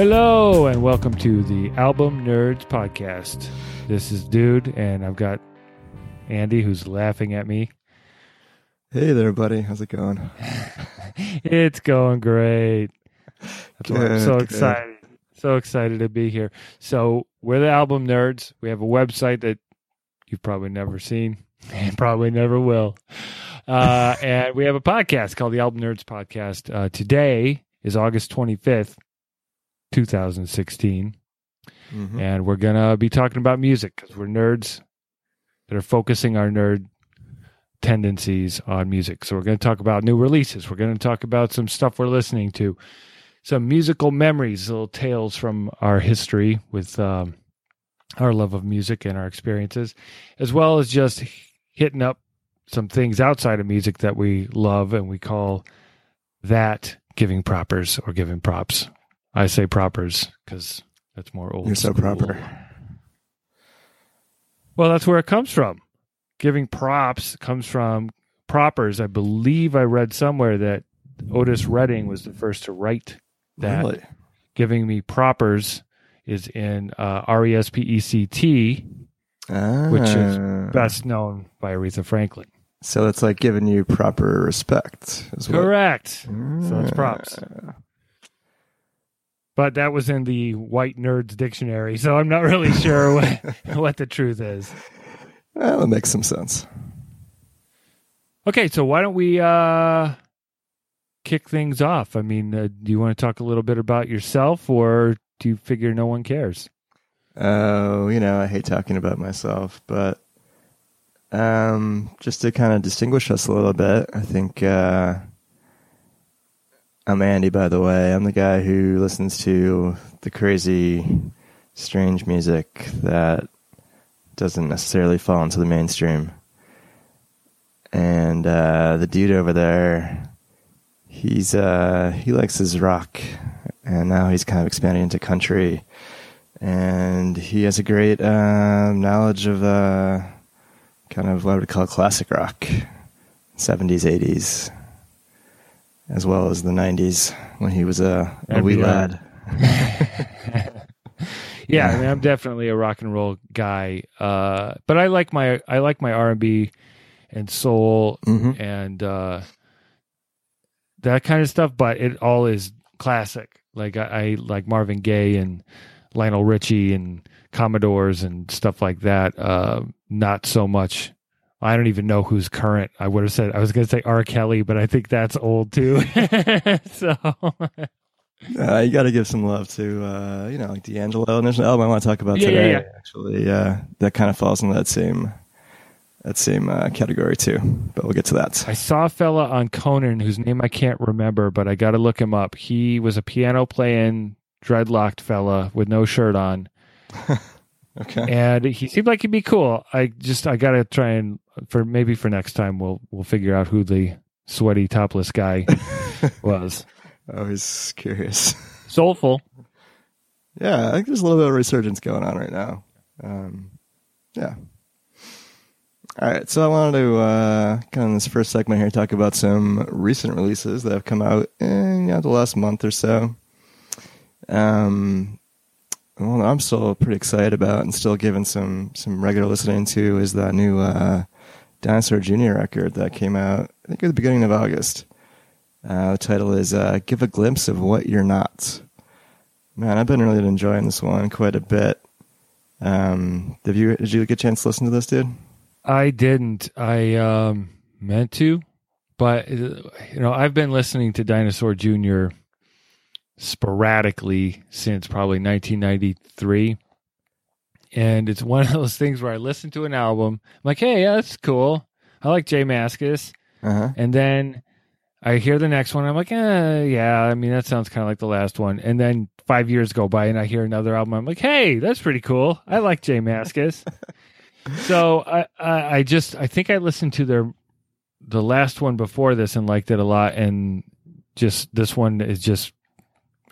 Hello, and welcome to the Album Nerds Podcast. This is Dude, and I've got Andy who's laughing at me. Hey there, buddy. How's it going? It's going great. That's why I'm so good. excited. So excited to be here. So, we're the Album Nerds. We have a website that you've probably never seen and probably never will. Uh, and we have a podcast called the Album Nerds Podcast. Uh, today is August 25th, 2016. Mhm. and we're gonna be talking about music because we're nerds that are focusing our nerd tendencies on music. So we're gonna talk about new releases. We're gonna talk about some stuff we're listening to, some musical memories, little tales from our history with um, our love of music and our experiences, as well as just hitting up some things outside of music that we love and we call that giving propers or giving props. I say propers because that's more old. You're so school. proper. Well, that's where it comes from. Giving props comes from propers. I believe I read somewhere that Otis Redding was the first to write that. Really? Giving me propers is in uh, R E S P E C T, Which is Ah. best known by Aretha Franklin. So it's like giving you proper respect. Is what- Correct. So it's props. But that was in the White Nerds Dictionary, so I'm not really sure what, what the truth is. Well, that makes some sense. Okay, so why don't we uh kick things off? I mean, uh, do you want to talk a little bit about yourself or do you figure no one cares? Oh, you know, I hate talking about myself, but um, just to kind of distinguish us a little bit, I think uh, I'm Andy, by the way. I'm the guy who listens to the crazy, strange music that doesn't necessarily fall into the mainstream. And uh, the dude over there, he's uh, he likes his rock, and now he's kind of expanding into country and he has a great um, knowledge of uh, kind of what I would call classic rock, 70s, 80s, as well as the 90s when he was a, a wee lad. yeah, I mean, I'm definitely a rock and roll guy, uh, but I like my I like my R and B and soul hmm and uh, that kind of stuff. But it all is classic. Like I, I like Marvin Gaye and Lionel Richie and Commodores and stuff like that. Uh, not so much. I don't even know who's current. I would have said I was going to say R. Kelly, but I think that's old too. so Uh, you got to give some love to, uh, you know, like D'Angelo. And there's an album I want to talk about Yeah, yeah, today, yeah. actually. Uh, that kind of falls in that same that same uh, category too. But we'll get to that. I saw a fella on Conan whose name I can't remember, but I got to look him up. He was a piano playing dreadlocked fella with no shirt on. Okay. and he seemed like he'd be cool. I just I gotta try and for maybe for next time we'll we'll figure out who the sweaty topless guy was. I was curious. Soulful. Yeah, I think there's a little bit of resurgence going on right now. Um, yeah. All right, so I wanted to uh, kind of in this first segment here talk about some recent releases that have come out in you know, the last month or so. Um, one I'm still pretty excited about and still giving some some regular listening to is that new uh, Dinosaur Jr. record that came out I think at the beginning of August. Uh, the title is uh, "Give a Glimpse of What You're Not." Man, I've been really enjoying this one quite a bit. Um, did you did you get a chance to listen to this, dude? I didn't. I um meant to, but uh, you know I've been listening to Dinosaur Jr. sporadically since probably 1993. And it's one of those things where I listen to an album, I'm like, hey, yeah, that's cool. I like J Mascis. Uh huh. And then I hear the next one. I'm like, eh, yeah, I mean, that sounds kind of like the last one. And then five years go by and I hear another album. I'm like, hey, that's pretty cool. I like J Mascis. so I, I, I just, I think I listened to their, the last one before this and liked it a lot. And just, this one is just,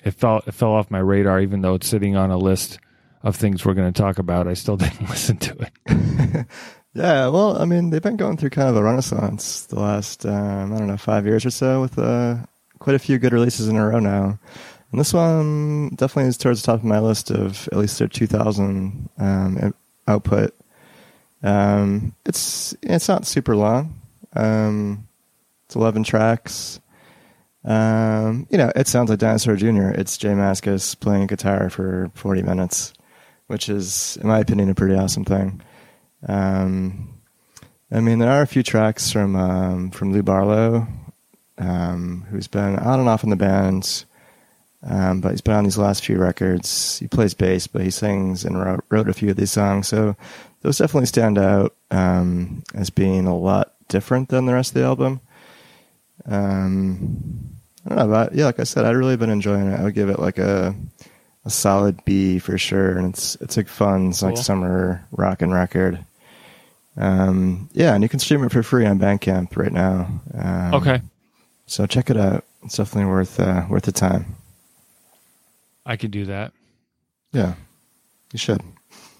it fell, it fell off my radar, even though it's sitting on a list of things we're going to talk about. I still didn't listen to it. yeah, well, I mean, they've been going through kind of a renaissance the last, um, I don't know, five years or so with uh, quite a few good releases in a row now. And this one definitely is towards the top of my list of at least their 2000 um, output. Um, it's it's not super long. Um, it's 11 tracks. Um, you know, it sounds like Dinosaur Jr. It's J Mascis playing guitar for 40 minutes, which is, in my opinion, a pretty awesome thing. Um, I mean, there are a few tracks from um, from Lou Barlow, um, who's been on and off in the band, um, but he's been on these last few records. He plays bass, but he sings and wrote, wrote a few of these songs. So those definitely stand out um, as being a lot different than the rest of the album. Um, I don't know, but yeah, like I said, I've really been enjoying it. I would give it like a a solid B for sure, and it's it's like fun cool. like summer rock and record. Um, yeah, and you can stream it for free on Bandcamp right now. Um, okay, so check it out. It's definitely worth uh, worth the time. I could do that. Yeah, you should.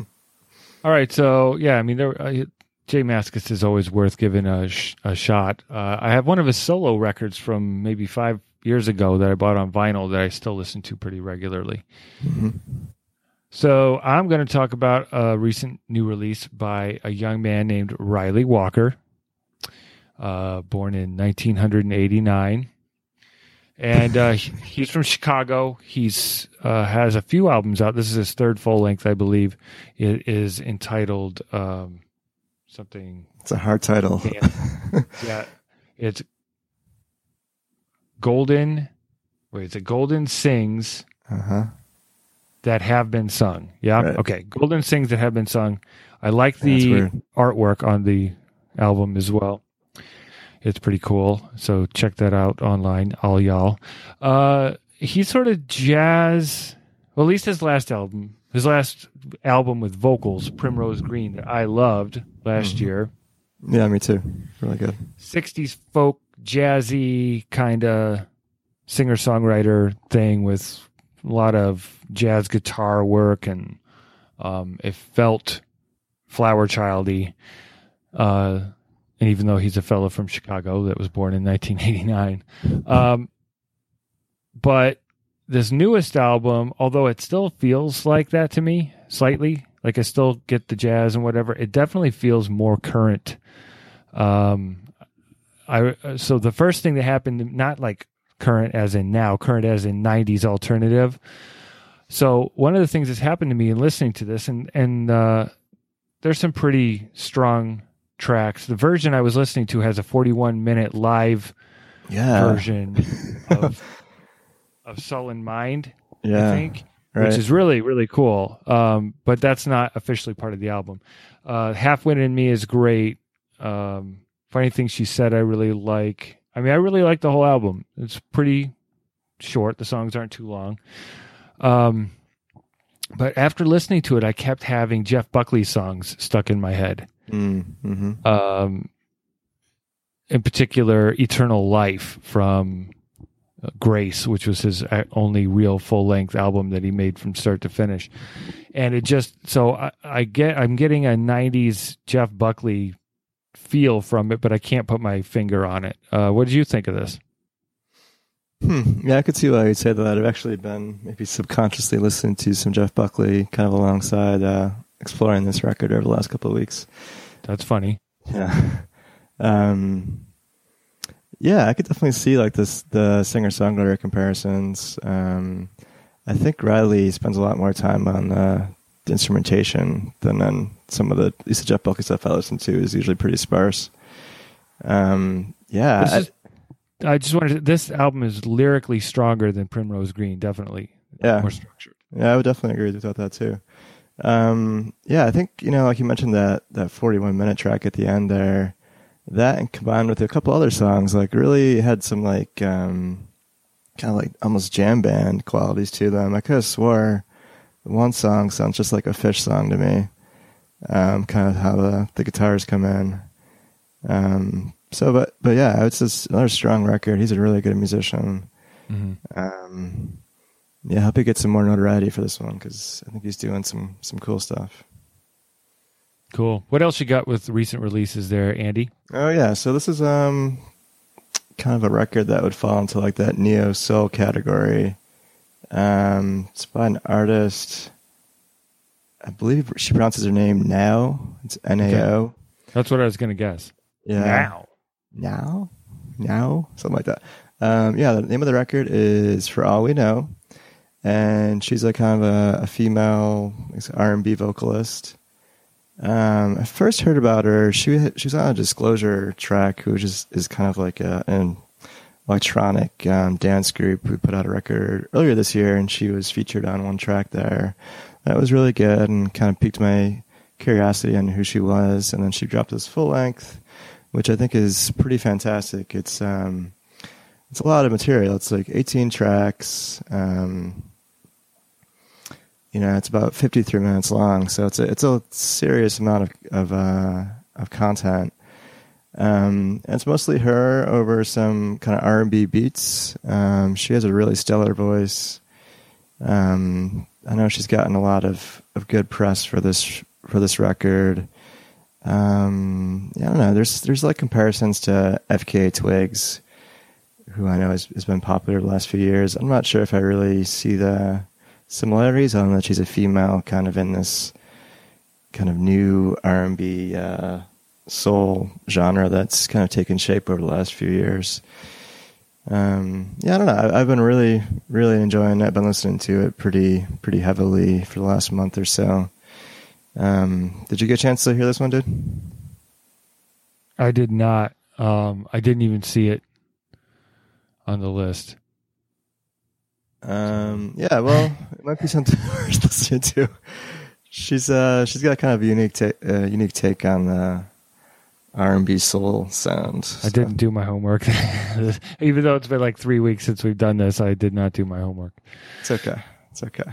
All right, so yeah, I mean, there, uh, J Mascis is always worth giving a, sh- a shot. Uh, I have one of his solo records from maybe five years ago that I bought on vinyl that I still listen to pretty regularly. Mm-hmm. So I'm going to talk about a recent new release by a young man named Ryley Walker, uh, born in 1989. And uh, he's from Chicago. He's uh, has a few albums out. This is his third full length, I believe. It is entitled um, something. It's a hard title. yeah, it's Golden. Wait, is it Golden Sings uh-huh. that have been sung? Yeah. Right. Okay. Golden Sings that have been sung. I like the artwork on the album as well. It's pretty cool. So check that out online, all y'all. Uh, he's sort of jazz. Well, at least his last album, his last album with vocals, Primrose Green, that I loved last mm-hmm. year. Yeah, me too. Really good. 60s folk, jazzy kind of singer songwriter thing with a lot of jazz guitar work and um, it felt flower childy. Uh, and even though he's a fellow from Chicago that was born in 1989, um, but this newest album, although it still feels like that to me slightly, like I still get the jazz and whatever, it definitely feels more current. Um, I so the first thing that happened, not like current as in now, current as in 90s alternative. So one of the things that's happened to me in listening to this, and and uh, there's some pretty strong tracks. The version I was listening to has a 41 minute live yeah. version of of Sullen Mind. Yeah, I think, right. which is really really cool. Um, but that's not officially part of the album. Uh, Halfwit in Me is great. Um, Funny things she said, I really like. I mean, I really like the whole album. It's pretty short. The songs aren't too long. Um, but after listening to it, I kept having Jeff Buckley songs stuck in my head. Mm-hmm. Um, in particular, Eternal Life from uh, Grace, which was his uh, only real full length album that he made from start to finish. And it just, so I, I get, I'm getting a 90s Jeff Buckley feel from it, but I can't put my finger on it. Uh, what did you think of this? Hmm. Yeah, I could see why you'd say that. I've actually been maybe subconsciously listening to some Jeff Buckley kind of alongside uh, exploring this record over the last couple of weeks. That's funny. Yeah. Um, yeah, I could definitely see like this the singer songwriter comparisons. Um, I think Ryley spends a lot more time on uh, the instrumentation than then some of the the Jeff Buckley stuff I listen to is usually pretty sparse. Um, yeah, I, I, just wanted to, this album is lyrically stronger than Primrose Green, definitely. Yeah, more structured. Yeah, I would definitely agree with that too. Um, yeah, I think you know, like you mentioned that that forty-one minute track at the end there, that and combined with a couple other songs, like really had some like um, kind of like almost jam band qualities to them. I could have swore one song sounds just like a Phish song to me um, kind of how the, the guitars come in. Um, so, but but yeah, it's just another strong record. He's a really good musician. Mm-hmm. Um, yeah, I hope he gets some more notoriety for this one because I think he's doing some some cool stuff. Cool. What else you got with recent releases there, Andy? Oh yeah, so this is um kind of a record that would fall into like that neo soul category. Um, it's by an artist. I believe she pronounces her name Now. It's N A O. That's what I was going to guess. Yeah. Now. Now? Now? Something like that. Um, yeah, the name of the record is For All We Know. And she's like kind of a, a female R&B vocalist. Um, I first heard about her. She she was on a Disclosure track, which is, is kind of like a, an electronic um, dance group who put out a record earlier this year, and she was featured on one track there. That was really good and kind of piqued my curiosity on who she was. And then she dropped this full length, which I think is pretty fantastic. It's um, it's a lot of material. It's like 18 tracks. Um, you know, it's about 53 minutes long, so it's a it's a serious amount of of uh, of content. Um, it's mostly her over some kind of R&B beats. Um, she has a really stellar voice. Um, I know she's gotten a lot of, of good press for this for this record. Um, yeah, I don't know. There's there's like comparisons to FKA Twigs, who I know has, has been popular the last few years. I'm not sure if I really see the similarities. I don't know that she's a female, kind of in this kind of new R&B uh, soul genre that's kind of taken shape over the last few years. Um, yeah, I don't know. I, have been really, really enjoying it. I've been listening to it pretty, pretty heavily for the last month or so. Um, did you get a chance to hear this one, dude? I did not. Um, I didn't even see it on the list. Um, yeah, well, it might be something worth listening to. She's uh, she's got kind of a unique ta- uh, unique take on the R and B soul sound. So. I didn't do my homework, even though it's been like three weeks since we've done this. I did not do my homework. It's okay. It's okay.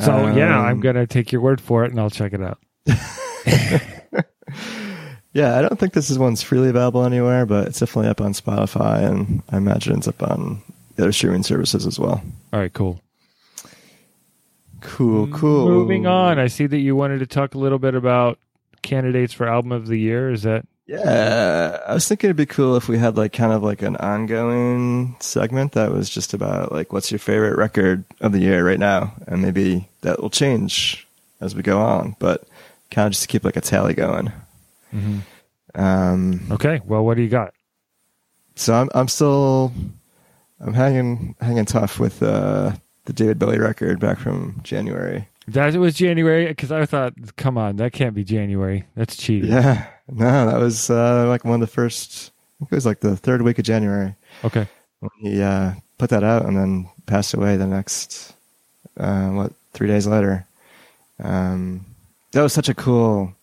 So um, yeah, I'm gonna take your word for it, and I'll check it out. yeah, I don't think this is one's freely available anywhere, but it's definitely up on Spotify, and I imagine it's up on other streaming services as well. All right, cool. Cool, cool. Moving on, I see that you wanted to talk a little bit about candidates for album of the year. Is that yeah, I was thinking it'd be cool if we had like kind of like an ongoing segment that was just about like what's your favorite record of the year right now, and maybe that will change as we go on, but kind of just to keep like a tally going. Mm-hmm. Um, okay, well, what do you got? So I'm I'm still I'm hanging hanging tough with uh, the David Bowie record back from January. That was January because I thought, come on, that can't be January. That's cheating. Yeah, no, that was uh, like one of the first. I think it was like the third week of January. Okay. When he uh, put that out and then passed away the next, uh, what, three days later. Um, that was such a cool,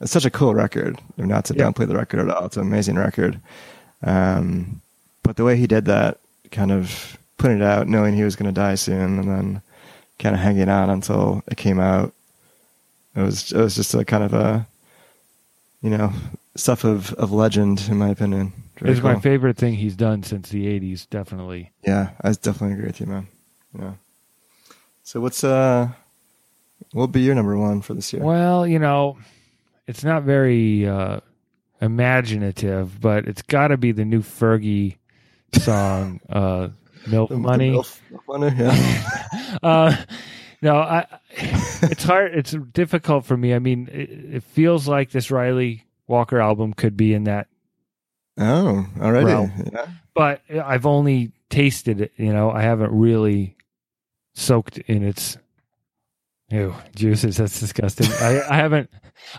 it's such a cool record. Not to yeah. downplay the record at all. It's an amazing record. Um, but the way he did that, kind of putting it out, knowing he was going to die soon, and then kind of hanging on until it came out. It was it was just a kind of a you know stuff of of legend in my opinion. Very it's cool. my favorite thing he's done since the '80s. Definitely. Yeah, I definitely agree with you, man. Yeah. So what's uh, what will be your number one for this year? Well, you know, it's not very uh, imaginative, but it's got to be the new Fergie song, uh, milk money. Milk money, yeah. uh, no, I. It's hard. It's difficult for me. I mean, it, it, feels like this Ryley Walker album could be in that. Oh, already. Yeah. But I've only tasted it. You know, I haven't really soaked in its Ew, juices. That's disgusting. I, I haven't,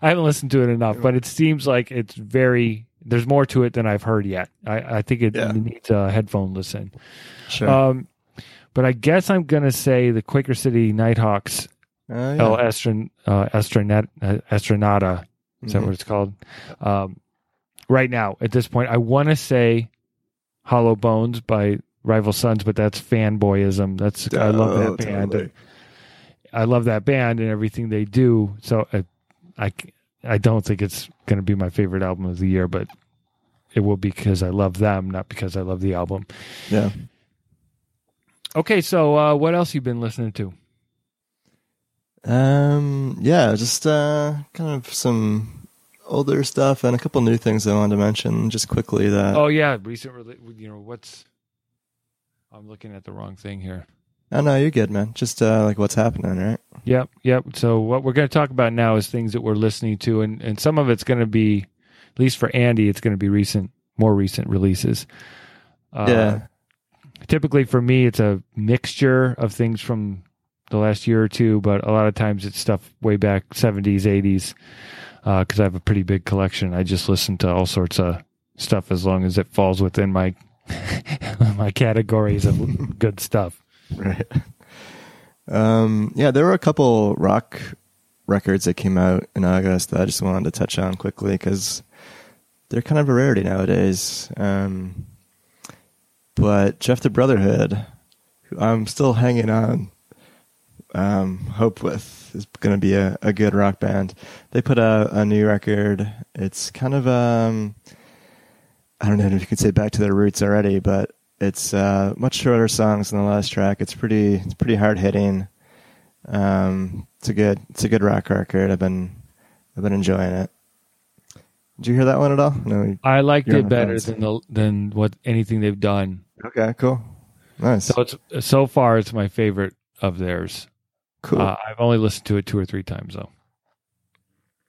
I haven't listened to it enough, but it seems like it's very. There's more to it than I've heard yet. I, I think it yeah. needs a headphone listen. Sure. Um, but I guess I'm gonna say the Quaker City Nighthawks, uh, yeah. El uh, uh. Is mm-hmm. that what it's called? Um, right now, at this point, I want to say Hollow Bones by Rival Sons, but that's fanboyism. That's oh, I love that band. Totally. I love that band and everything they do. So I, I, I don't think it's going to be my favorite album of the year, but it will be because I love them, not because I love the album. Yeah. Okay, so uh, what else you been listening to? Um, yeah, just uh, kind of some older stuff and a couple new things I wanted to mention just quickly. That oh yeah, recent, you know what's I'm looking at the wrong thing here. Oh no, you're good, man. Just uh, like what's happening, right? Yep, yep. So what we're going to talk about now is things that we're listening to, and and some of it's going to be, at least for Andy, it's going to be recent, more recent releases. Uh, yeah. Typically, for me, it's a mixture of things from the last year or two, but a lot of times it's stuff way back 70s, 80s, because uh, I have a pretty big collection. I just listen to all sorts of stuff as long as it falls within my my categories of good stuff. Right. Um, yeah, there were a couple rock records that came out in August that I just wanted to touch on quickly because they're kind of a rarity nowadays. Um, but Jeff the Brotherhood, who I'm still hanging on um, hope with, is going to be a, a good rock band. They put out a new record. It's kind of um, I don't know if you could say back to their roots already, but it's uh, much shorter songs than the last track. It's pretty it's pretty hard hitting. Um, it's a good it's a good rock record. I've been I've been enjoying it. Did you hear that one at all? No, I liked it better than the than what anything they've done. Okay, cool, nice. So it's so far it's my favorite of theirs. Cool. Uh, I've only listened to it two or three times though.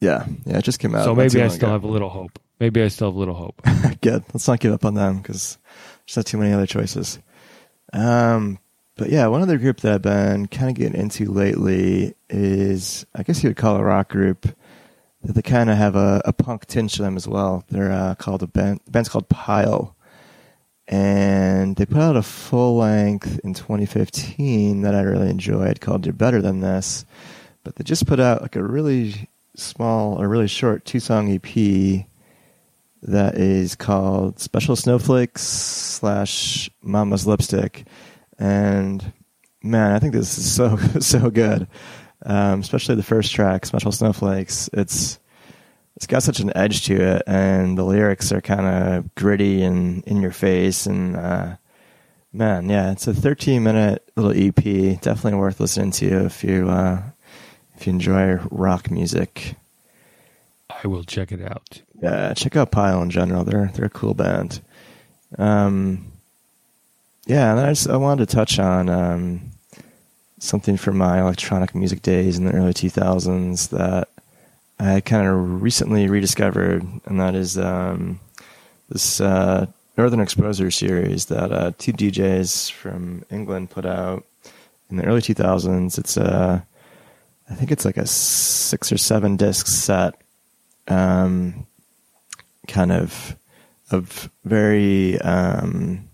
Yeah, yeah, it just came out. So maybe I still ago. have a little hope. Maybe I still have a little hope. Good. Let's not give up on them because there's not too many other choices. Um, but yeah, one other group that I've been kind of getting into lately is, I guess you would call a rock group. That they kind of have a, a, punk tinge to them as well. They're uh, called a band. The band's called Pile, and they put out a full length in 2015 that I really enjoyed called "You're Better Than This." But they just put out like a really small, or really short two song EP that is called Special Snowflakes slash Mama's Lipstick. And man, I think this is so, so good. Um, especially the first track, Special Snowflakes. It's, it's got such an edge to it, and the lyrics are kind of gritty and in your face. And uh, man, yeah, it's a 13 minute little EP. Definitely worth listening to if you uh, if you enjoy rock music. I will check it out. Yeah, check out Pile in general. They're they're a cool band. Um, yeah, and I just I wanted to touch on um, something from my electronic music days in the early 2000s that I kind of recently rediscovered, and that is um, this uh, Northern Exposure series that uh, two DJs from England put out in the early 2000s. It's a, I think it's like a six or seven disc set um, kind of of very, um,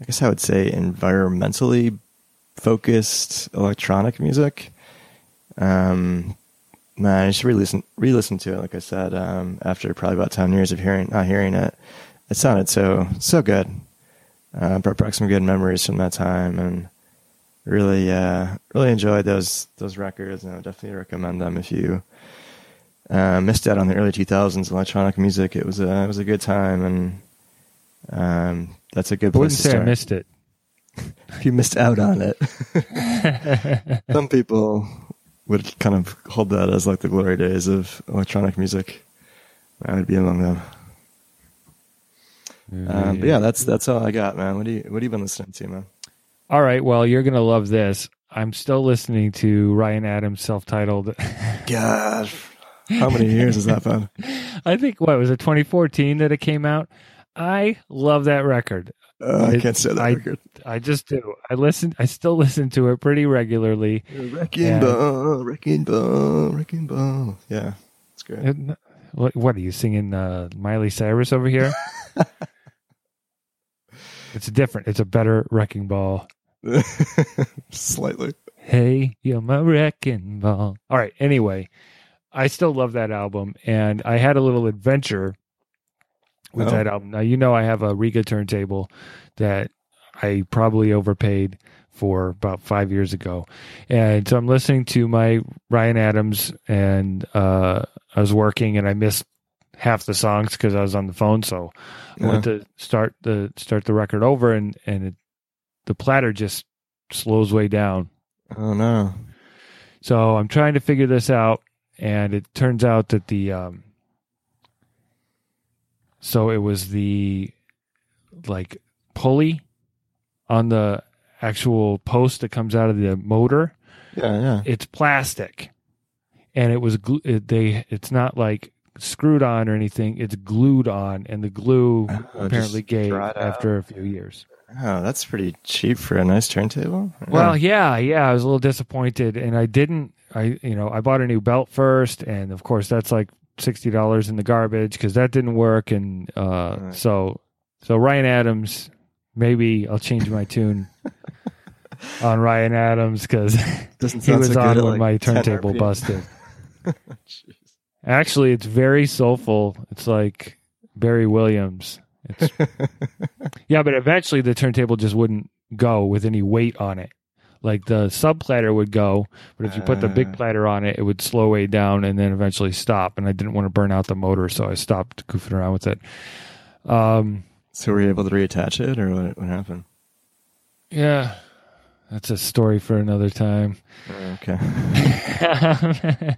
I guess I would say, environmentally focused electronic music. Um, man, I just re-listen, re-listen to it. Like I said, um, after probably about ten years of hearing, not hearing it, it sounded so so good. Uh, brought back some good memories from that time, and really, uh, really enjoyed those those records. And I would definitely recommend them if you uh, missed out on the early 2000s electronic music. It was a it was a good time, and um, that's a good. Place I wouldn't say start. I missed it. you missed out on it, some people would kind of hold that as like the glory days of electronic music. I would be among them. Um, but yeah, that's that's all I got, man. What do you what have you been listening to, man? All right, well, you're gonna love this. I'm still listening to Ryan Adams' self-titled. God, how many years has that been? I think what was it 2014 that it came out. I love that record. Uh, I can't say that I, record. I just do. I listen. I still listen to it pretty regularly. Wrecking and, ball, wrecking ball, wrecking ball. Yeah, it's great. It, what, what are you singing, uh, Miley Cyrus over here? it's different. It's a better wrecking ball. Slightly. Hey, you're my wrecking ball. All right. Anyway, I still love that album, and I had a little adventure with oh. that album. Now you know I have a Rega turntable that I probably overpaid for about five years ago, and so I'm listening to my Ryan Adams, and uh, I was working, and I missed half the songs because I was on the phone. So I went to start the start the record over, and and it, the platter just slows way down. Oh no! So I'm trying to figure this out and it turns out that the um, so it was the like pulley on the actual post that comes out of the motor, Yeah, yeah. it's plastic, and it was glu- it, they. It's not like screwed on or anything. It's glued on, and the glue Oh, apparently gave after a few years. Oh, that's pretty cheap for a nice turntable. Well, yeah, yeah, I was a little disappointed, and I didn't. I you know I bought a new belt first, and of course that's like sixty dollars in the garbage because that didn't work, and uh, Right. so so Ryan Adams. Maybe I'll change my tune on Ryan Adams because he was so on when like, my turntable busted. Actually, it's very soulful. It's like Barry Williams. It's, yeah, but eventually the turntable just wouldn't go with any weight on it. Like the sub platter would go, but if you put the Uh. big platter on it, it would slow way down and then eventually stop. And I didn't want to burn out the motor, so I stopped goofing around with it. Um, So were you able to reattach it, or what, what happened? yeah, that's a story for another time. Oh, okay.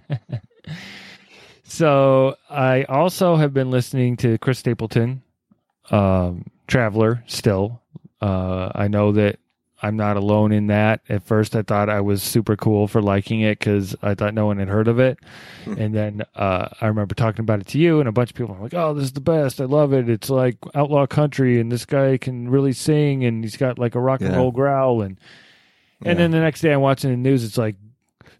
so I also have been listening to Chris Stapleton, um, Traveler. Still, uh, I know that I'm not alone in that. At first, I thought I was super cool for liking it because I thought no one had heard of it, Hmm. and then uh, I remember talking about it to you, and a bunch of people were like, "Oh, this is the best! I love it! It's like outlaw country, and this guy can really sing, and he's got like a rock and Yeah. roll growl." And and Yeah. then the next day, I'm watching the news. It's like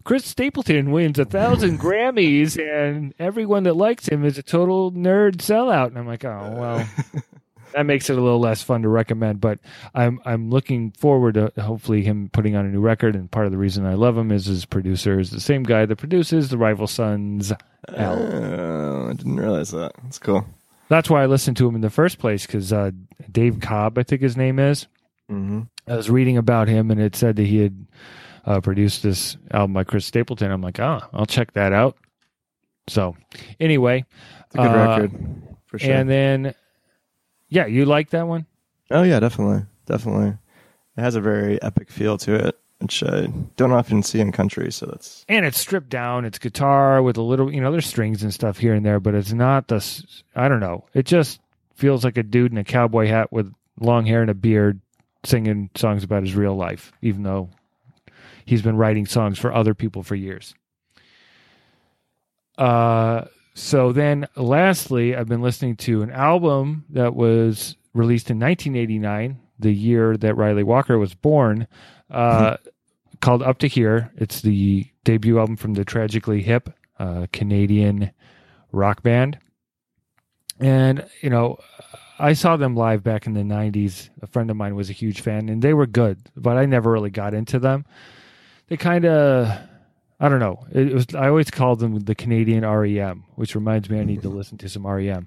Chris Stapleton wins a thousand Grammys, and everyone that likes him is a total nerd sellout. And I'm like, oh well, that makes it a little less fun to recommend. But I'm I'm looking forward to hopefully him putting on a new record. And part of the reason I love him is his producer is the same guy that produces the Rival Sons. Oh, I didn't realize that. That's cool. That's why I listened to him in the first place because uh, Dave Cobb, I think his name is. Mm-hmm. I was reading about him and it said that he had uh, produced this album by Chris Stapleton. I'm like, ah, I'll check that out. So, anyway, It's a good Uh, record for sure. and then, yeah, you like that one? oh yeah, definitely, definitely. It has a very epic feel to it, which I don't often see in country. So that's And it's stripped down. It's guitar with a little, you know, there's strings and stuff here and there, but it's not the, I don't know. It just feels like a dude in a cowboy hat with long hair and a beard singing songs about his real life, even though he's been writing songs for other people for years. Uh, so then lastly, I've been listening to an album that was released in 1989, the year that Ryley Walker was born, uh, called Up to Here. It's the debut album from the Tragically Hip uh, Canadian rock band. And, you know, I saw them live back in the 90s. A friend of mine was a huge fan, and they were good, but I never really got into them. They kind of, I don't know. It was I always called them the Canadian REM, which reminds me I need to listen to some REM.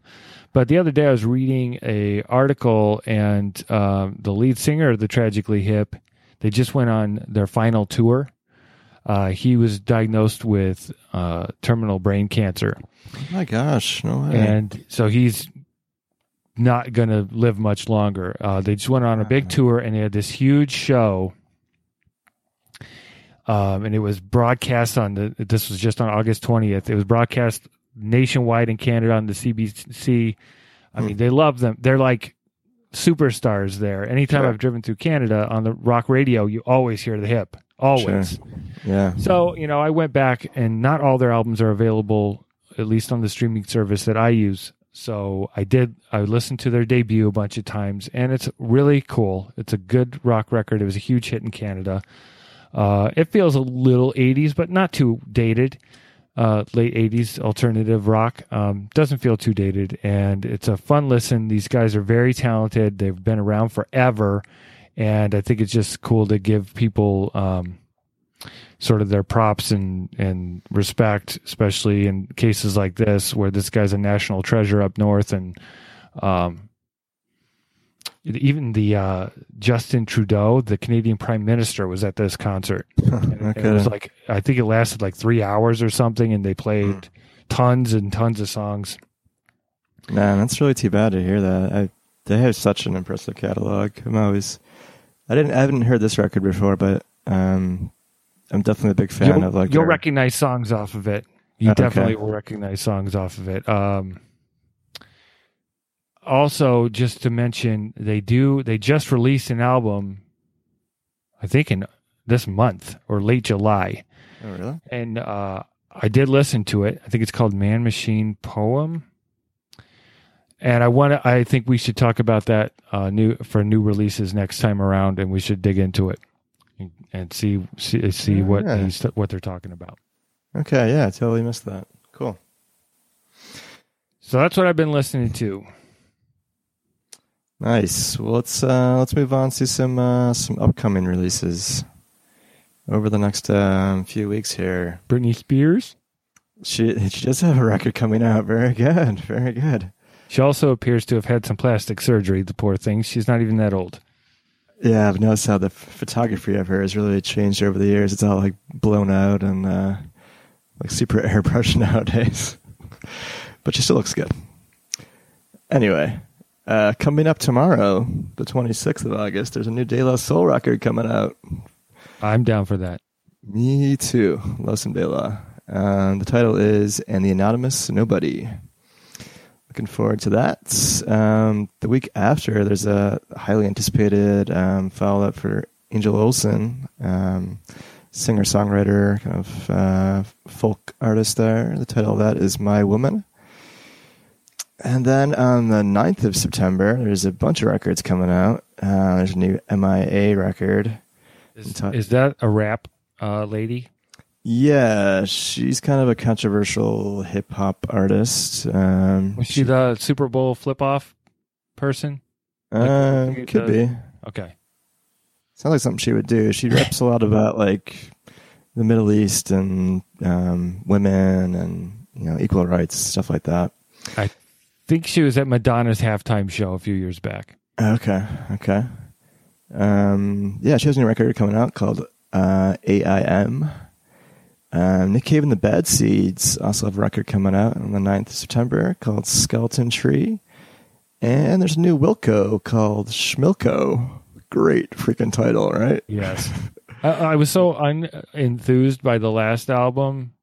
But the other day I was reading a article, and um, the lead singer of the Tragically Hip, they just went on their final tour. Uh, he was diagnosed with uh, terminal brain cancer, oh my gosh, no way. and so he's not going to live much longer. Uh, they just went on a big tour, and they had this huge show. Um, and it was broadcast on the. This was just on August twentieth. It was broadcast nationwide in Canada on the CBC. I mean, they love them. They're like superstars there. Anytime Sure. I've driven through Canada on the rock radio, you always hear the hip. Always. yeah, So, you know, I went back and not all their albums are available, at least on the streaming service that I use. So I did, I listened to their debut a bunch of times and it's really cool. It's a good rock record. It was a huge hit in Canada. Uh, it feels a little 80s, but not too dated. Uh, late 80s alternative rock. Um, doesn't feel too dated. And it's a fun listen. These guys are very talented. They've been around forever. And I think it's just cool to give people, um, sort of their props and and respect, especially in cases like this where this guy's a national treasure up north, and um, even the uh, Justin Trudeau, the Canadian Prime Minister, was at this concert. And it was like I think it lasted like three hours or something, and they played tons and tons of songs. Man, that's really too bad to hear that. I, they have such an impressive catalog. I'm always, I didn't, I haven't heard this record before, but um, I'm definitely a big fan you'll, of like. you'll their- recognize songs off of it. You Okay. definitely will recognize songs off of it. Um, also, just to mention, they do they just released an album I think in this month or late July. Oh, really? And uh, I did listen to it. I think it's called Man Machine Poem. And I want to. I think we should talk about that uh, new for new releases next time around, and we should dig into it and, and see see, see what Yeah. he's, what they're talking about. Okay, yeah, I totally missed that. Cool. So that's what I've been listening to. Nice. Well, let's uh, let's move on to some uh, some upcoming releases over the next um, few weeks here. Britney Spears. She she does have a record coming out. Very good. Very good. She also appears to have had some plastic surgery. The poor thing. She's not even that old. Yeah, I've noticed how the photography of her has really changed over the years. It's all like blown out and uh, like super airbrushed nowadays. but she still looks good. Anyway, uh, coming up tomorrow, the 26th of August, there's a new De La Soul record coming out. I'm down for that. Me too. Love some De La. Um, the title is And the Anonymous Nobody. Looking forward to that. Um, the week after, there's a highly anticipated um, follow up for Angel Olsen, um, singer songwriter, kind of uh, folk artist there. The title of that is My Woman. And then on the 9th of September, there's a bunch of records coming out. Uh, there's a new MIA record. Is, Ti- is that a rap uh, lady? Yeah, she's kind of a controversial hip hop artist. Um, Was she the Super Bowl flip off person? uh, like, could the- be. Okay. Sounds like something she would do. She raps a lot about like the Middle East and um, women and you know equal rights stuff like that. Think she was at Madonna's halftime show a few years back. Okay, okay. Um, yeah, she has a new record coming out called uh, AIM. Um, Nick Cave and the Bad Seeds also have a record coming out on the 9th of September called Skeleton Tree. And there's a new Wilco called Schmilko. Great freaking title, right? Yes. I, I was so unenthused by the last album.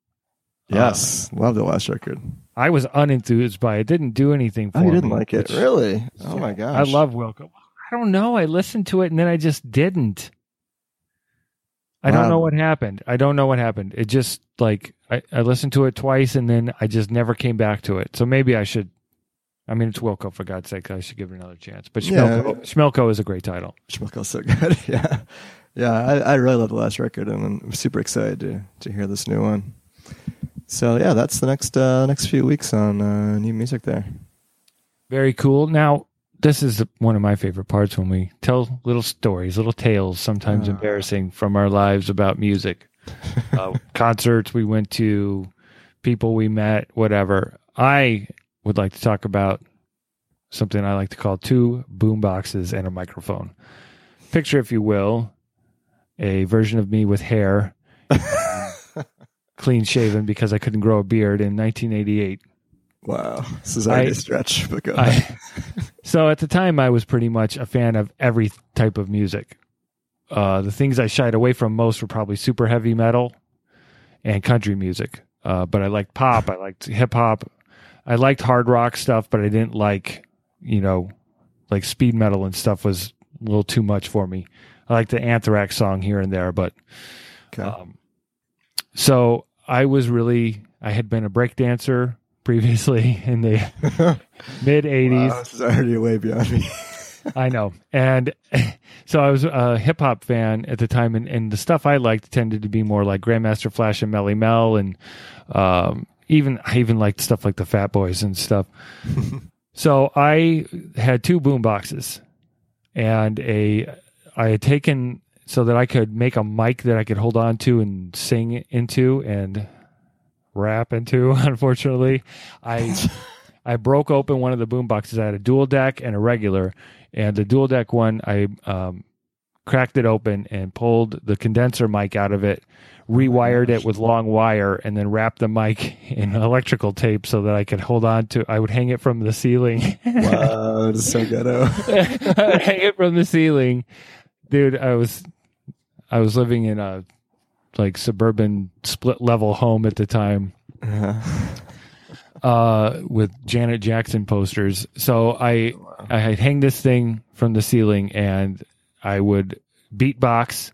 Yes, love the last record. I was unenthused by it. Didn't do anything oh, for Oh, me. you didn't like it, which- really? Oh my gosh! I love Wilco. I don't know. I listened to it and then I just didn't. I don't know what happened. I don't know what happened. It just like I, I listened to it twice and then I just never came back to it. So maybe I should. I mean, it's Wilco for God's sake. I should give it another chance. But Yeah. Schmilko, Schmilko is a great title. Schmilko's so good. yeah, yeah. I, I really love the last record, and I'm super excited to to hear this new one. So yeah, that's the next uh, next few weeks on uh, new music there. Very cool. Now, this is one of my favorite parts when we tell little stories, little tales, sometimes Ah. embarrassing from our lives about music. uh, concerts we went to, people we met, whatever. I would like to talk about something I like to call two boom boxes and a microphone. Picture, if you will, a version of me with hair, clean shaven because I couldn't grow a beard in 1988. Wow, this is already I- a stretch, but go. I, so at the time, I was pretty much a fan of every type of music. Uh, the things I shied away from most were probably super heavy metal and country music. Uh, but I liked pop. I liked hip hop. I liked hard rock stuff, but I didn't like, you know, like speed metal and stuff was a little too much for me. I like the Anthrax song here and there, but Okay. um, so I was really I had been a break dancer previously in the mid '80s. Wow, this is already way beyond me. I know, and so I was a hip hop fan at the time, and, and the stuff I liked tended to be more like Grandmaster Flash and Melle Mel, and um, even I even liked stuff like the Fat Boys and stuff. so I had two boom boxes, and a I had taken so that I could make a mic that I could hold on to and sing into and rap into. Unfortunately, I I broke open one of the boom boxes. I had a dual deck and a regular, and the dual deck one I um, cracked it open and pulled the condenser mic out of it, rewired it with long wire, and then wrapped the mic in electrical tape so that I could hold on to. I would hang it from the ceiling. wow, this so ghetto. I would hang it from the ceiling, dude. I was I was living in a like suburban split level home at the time Uh, uh, with Janet Jackson posters. So I I had hang this thing from the ceiling and I would beatbox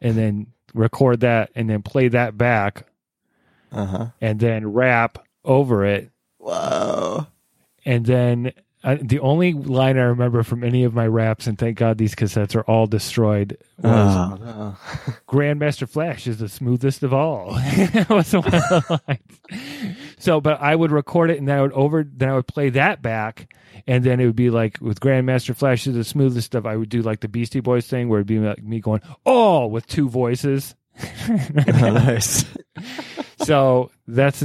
and then record that and then play that back Uh huh. and then rap over it Wow. and then uh, the only line I remember from any of my raps, and thank God these cassettes are all destroyed, was Oh, no. Grandmaster Flash is the smoothest of all. was one of the lines. So, but I would record it and then I would over, then I would play that back, and then it would be like with Grandmaster Flash is the smoothest stuff. I would do like the Beastie Boys thing, where it'd be like me going oh with two voices. Oh, nice. so that's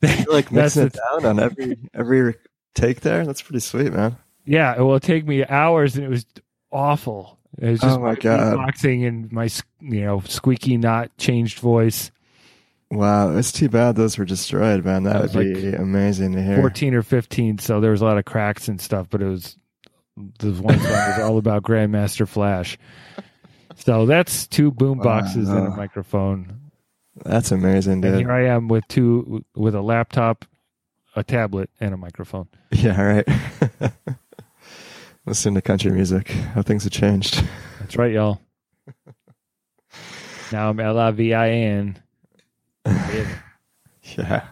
You're like That's mixing it down on every every take there. That's pretty sweet, man. Yeah, it will take me hours, and it was awful. It was oh just Oh, my God. boxing and my you know squeaky, not changed voice. Wow, it's too bad those were destroyed, man. That would was be amazing to hear. Fourteen or fifteen, so there was a lot of cracks and stuff. But it was the one song was all about Grandmaster Flash. So that's two boom boxes and a microphone, That's amazing, and dude. here I am with two with a laptop, a tablet, and a microphone. Yeah, right. Listen to country music. How things have changed. That's right, y'all. now I'm L I V I N. Yeah.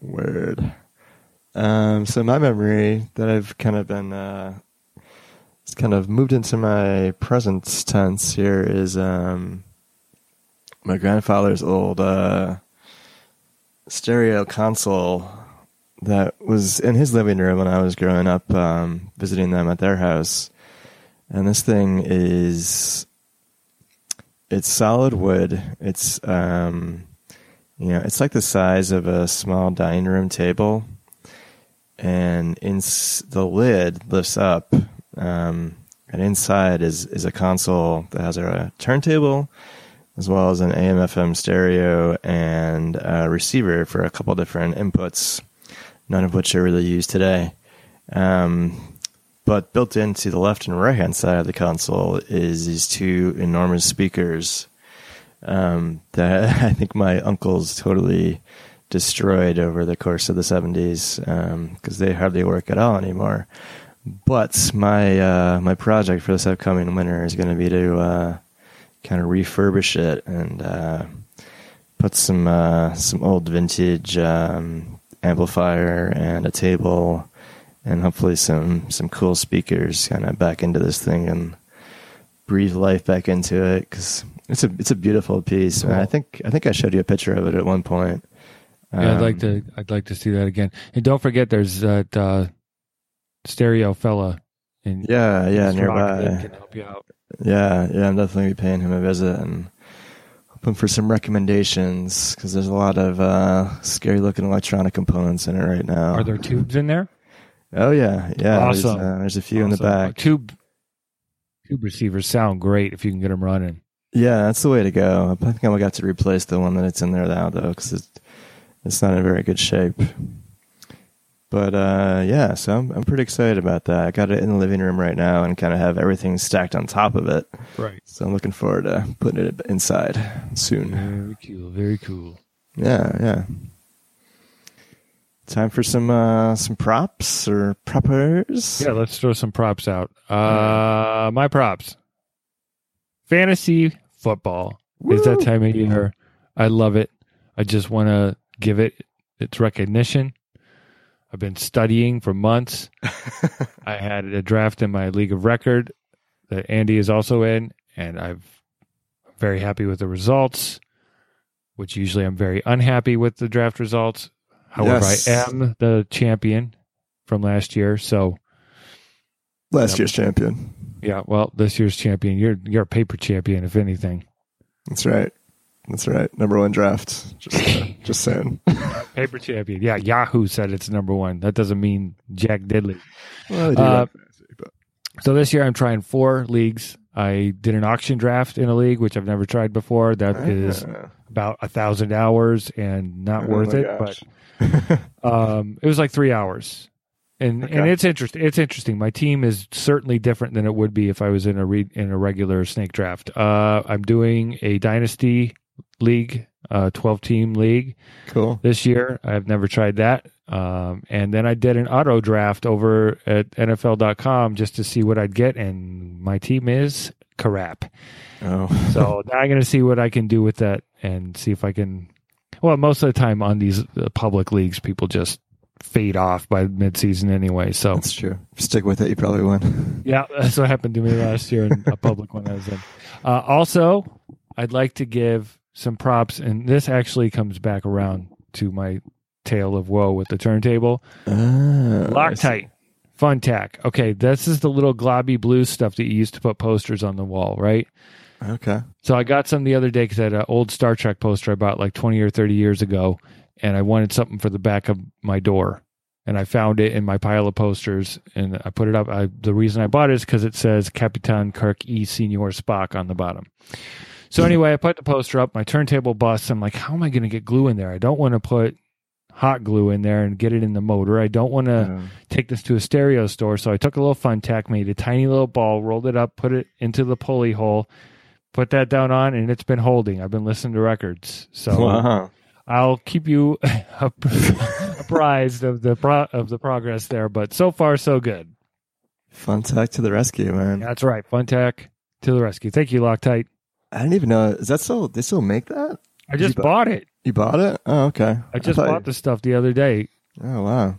Word. Um, so my memory that I've kind of been uh, it's kind of moved into my present tense here is um, my grandfather's old uh, stereo console that was in his living room when I was growing up, um, visiting them at their house. And this thing is it's solid wood. It's um, you know, it's like the size of a small dining room table, and in the lid lifts up, um, and inside is is a console that has a turntable, as well as an AM/FM stereo and a receiver for a couple different inputs, none of which are really used today. Um, but built into the left and right hand side of the console is these two enormous speakers um, that I think my uncles totally destroyed over the course of the 70s because they hardly work at all anymore. But my uh, my project for this upcoming winter is going to be to uh, kind of refurbish it and uh, put some uh, some old vintage um, amplifier and a table and hopefully some some cool speakers kind of back into this thing and breathe life back into it because it's a it's a beautiful piece. man. I think I think I showed you a picture of it at one point. Yeah, I'd like Um, to. I'd like to see that again. And don't forget, there's that uh, stereo fella in Yeah, yeah, Rock that nearby. can help you out. Yeah, yeah, I'm definitely be paying him a visit and hoping for some recommendations because there's a lot of uh, scary looking electronic components in it right now. Are there tubes in there? Oh yeah, yeah. Awesome. There's, uh, there's a few in the Awesome. back. Tube tube receivers sound great if you can get them running. Yeah, that's the way to go. I think I'm got to replace the one that it's in there now, though, because it's it's not in very good shape. But uh, yeah, so I'm I'm pretty excited about that. I got it in the living room right now, and kind of have everything stacked on top of it. Right. So I'm looking forward to putting it inside soon. Very cool. Very cool. Yeah, yeah. Time for some uh, some props or proppers. Yeah, let's throw some props out. Uh, my props. Fantasy football is that time of year. I love it. I just want to give it its recognition. I've been studying for months. I had a draft in my league of record that Andy is also in, and I've I'm very happy with the results. Which usually I'm very unhappy with the draft results. However, Yes. I am the champion from last year, so Last Yep. year's champion. yeah. Well, this year's champion, you're you're a paper champion, if anything. That's right. That's right. Number one draft. Just uh, just saying. Paper champion. Yeah, Yahoo said it's number one. That doesn't mean Jack Diddley. Well, I do Uh, fantasy, but So this year I'm trying four leagues. I did an auction draft in a league, which I've never tried before. That is Ah. about a thousand hours and not Oh worth it. gosh. But um, it was like three hours, and and it's interesting. It's interesting. My team is certainly different than it would be if I was in a re- in a regular snake draft. Uh, I'm doing a dynasty league, uh, twelve team league cool. this year. I've never tried that. Um, and then I did an auto draft over at NFL.com just to see what I'd get, and my team is crap. Oh, So now I'm going to see what I can do with that and see if I can. Well, most of the time on these uh, public leagues, people just fade off by midseason anyway. So that's true. Stick with it, you probably win. yeah, that's what happened to me last year in a public one I was in. Uh, also, I'd like to give some props, and this actually comes back around to my tale of woe with the turntable. Ah, I see. Loctite, Fun-Tak. Okay, this is the little globby blue stuff that you used to put posters on the wall, right? Okay. So I got some the other day because I had an old Star Trek poster I bought like 20 or 30 years ago, and I wanted something for the back of my door. And I found it in my pile of posters, and I put it up. I, the reason I bought it is because it says Capitan Kirk E. Senior Spock on the bottom. So anyway, I put the poster up. My turntable busts. I'm like, how am I going to get glue in there? I don't want to put hot glue in there and get it in the motor. I don't want to Um, take this to a stereo store. So I took a little Fun-Tak, made a tiny little ball, rolled it up, put it into the pulley hole, put that down on, and it's been holding. I've been listening to records. So wow. I'll keep you apprised of the pro- of the progress there. But so far, so good. Fun-Tak to the rescue, man. That's right. Fun-Tak to the rescue. Thank you, Loctite. I didn't even know. Is that still? They still make that? I just bu- bought it. You bought it? Oh, okay. I just thought bought the stuff the other day. Oh wow.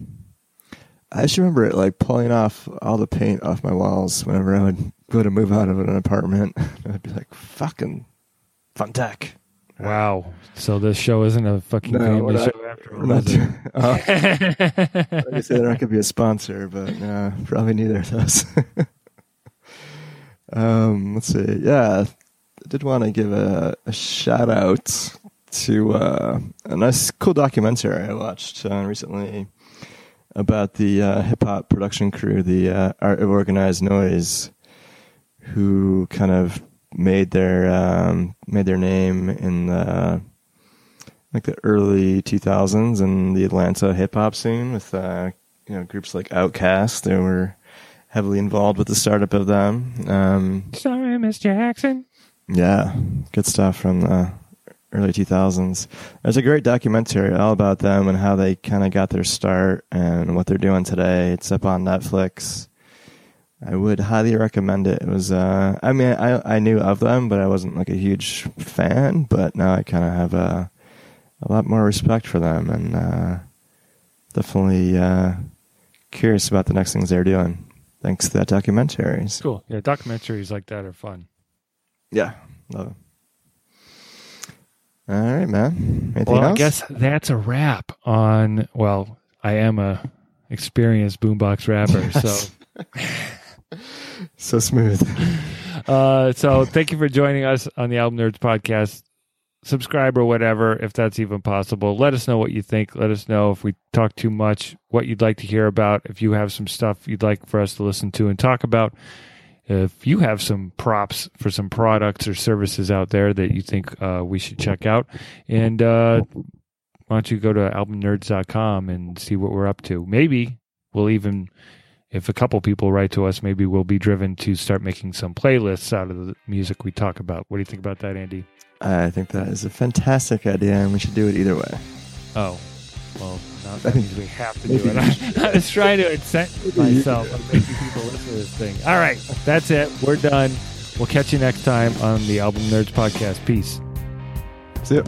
I just remember it like pulling off all the paint off my walls whenever I would go to move out of an apartment. I'd be like, "Fucking Fun-Tak." Wow. So this show isn't a fucking No, family not- show after all. not oh, like I not going to be a sponsor, but no, probably neither of those. um, let's see. Yeah, I did want to give a, a shout out to uh, a nice, cool documentary I watched uh, recently about the uh, hip hop production crew, the uh, Art of Organized Noize, who kind of made their um, made their name in the like the early 2000s in the Atlanta hip hop scene with uh, you know groups like Outkast. They were heavily involved with the startup of them. Um, Sorry, Miss Jackson. Yeah, good stuff from the early 2000s. There's a great documentary all about them and how they kind of got their start and what they're doing today. It's up on Netflix. I would highly recommend it. It was, uh, I mean, I I knew of them, but I wasn't like a huge fan. But now I kind of have a a lot more respect for them, and uh, definitely uh, curious about the next things they're doing. Thanks to that documentary. Cool. Yeah, documentaries like that are fun. Yeah, love it. All right, man. Anything well, else? I guess that's a wrap on. Well, I am a experienced boombox rapper, so so smooth. uh, so thank you for joining us on the Album Nerds podcast. Subscribe or whatever, if that's even possible. Let us know what you think. Let us know if we talk too much, what you'd like to hear about. If you have some stuff you'd like for us to listen to and talk about, if you have some props for some products or services out there that you think uh, we should check out, and uh, why don't you go to albumnerds.com and see what we're up to? Maybe we'll even, if a couple people write to us, maybe we'll be driven to start making some playlists out of the music we talk about. What do you think about that, Andy? I think that is a fantastic idea, and we should do it either way. Oh, well, I think- means we have to do it. you I was trying to incent myself on making people listen to this thing. All right, that's it. We're done. We'll catch you next time on the Album Nerds podcast. Peace. See ya.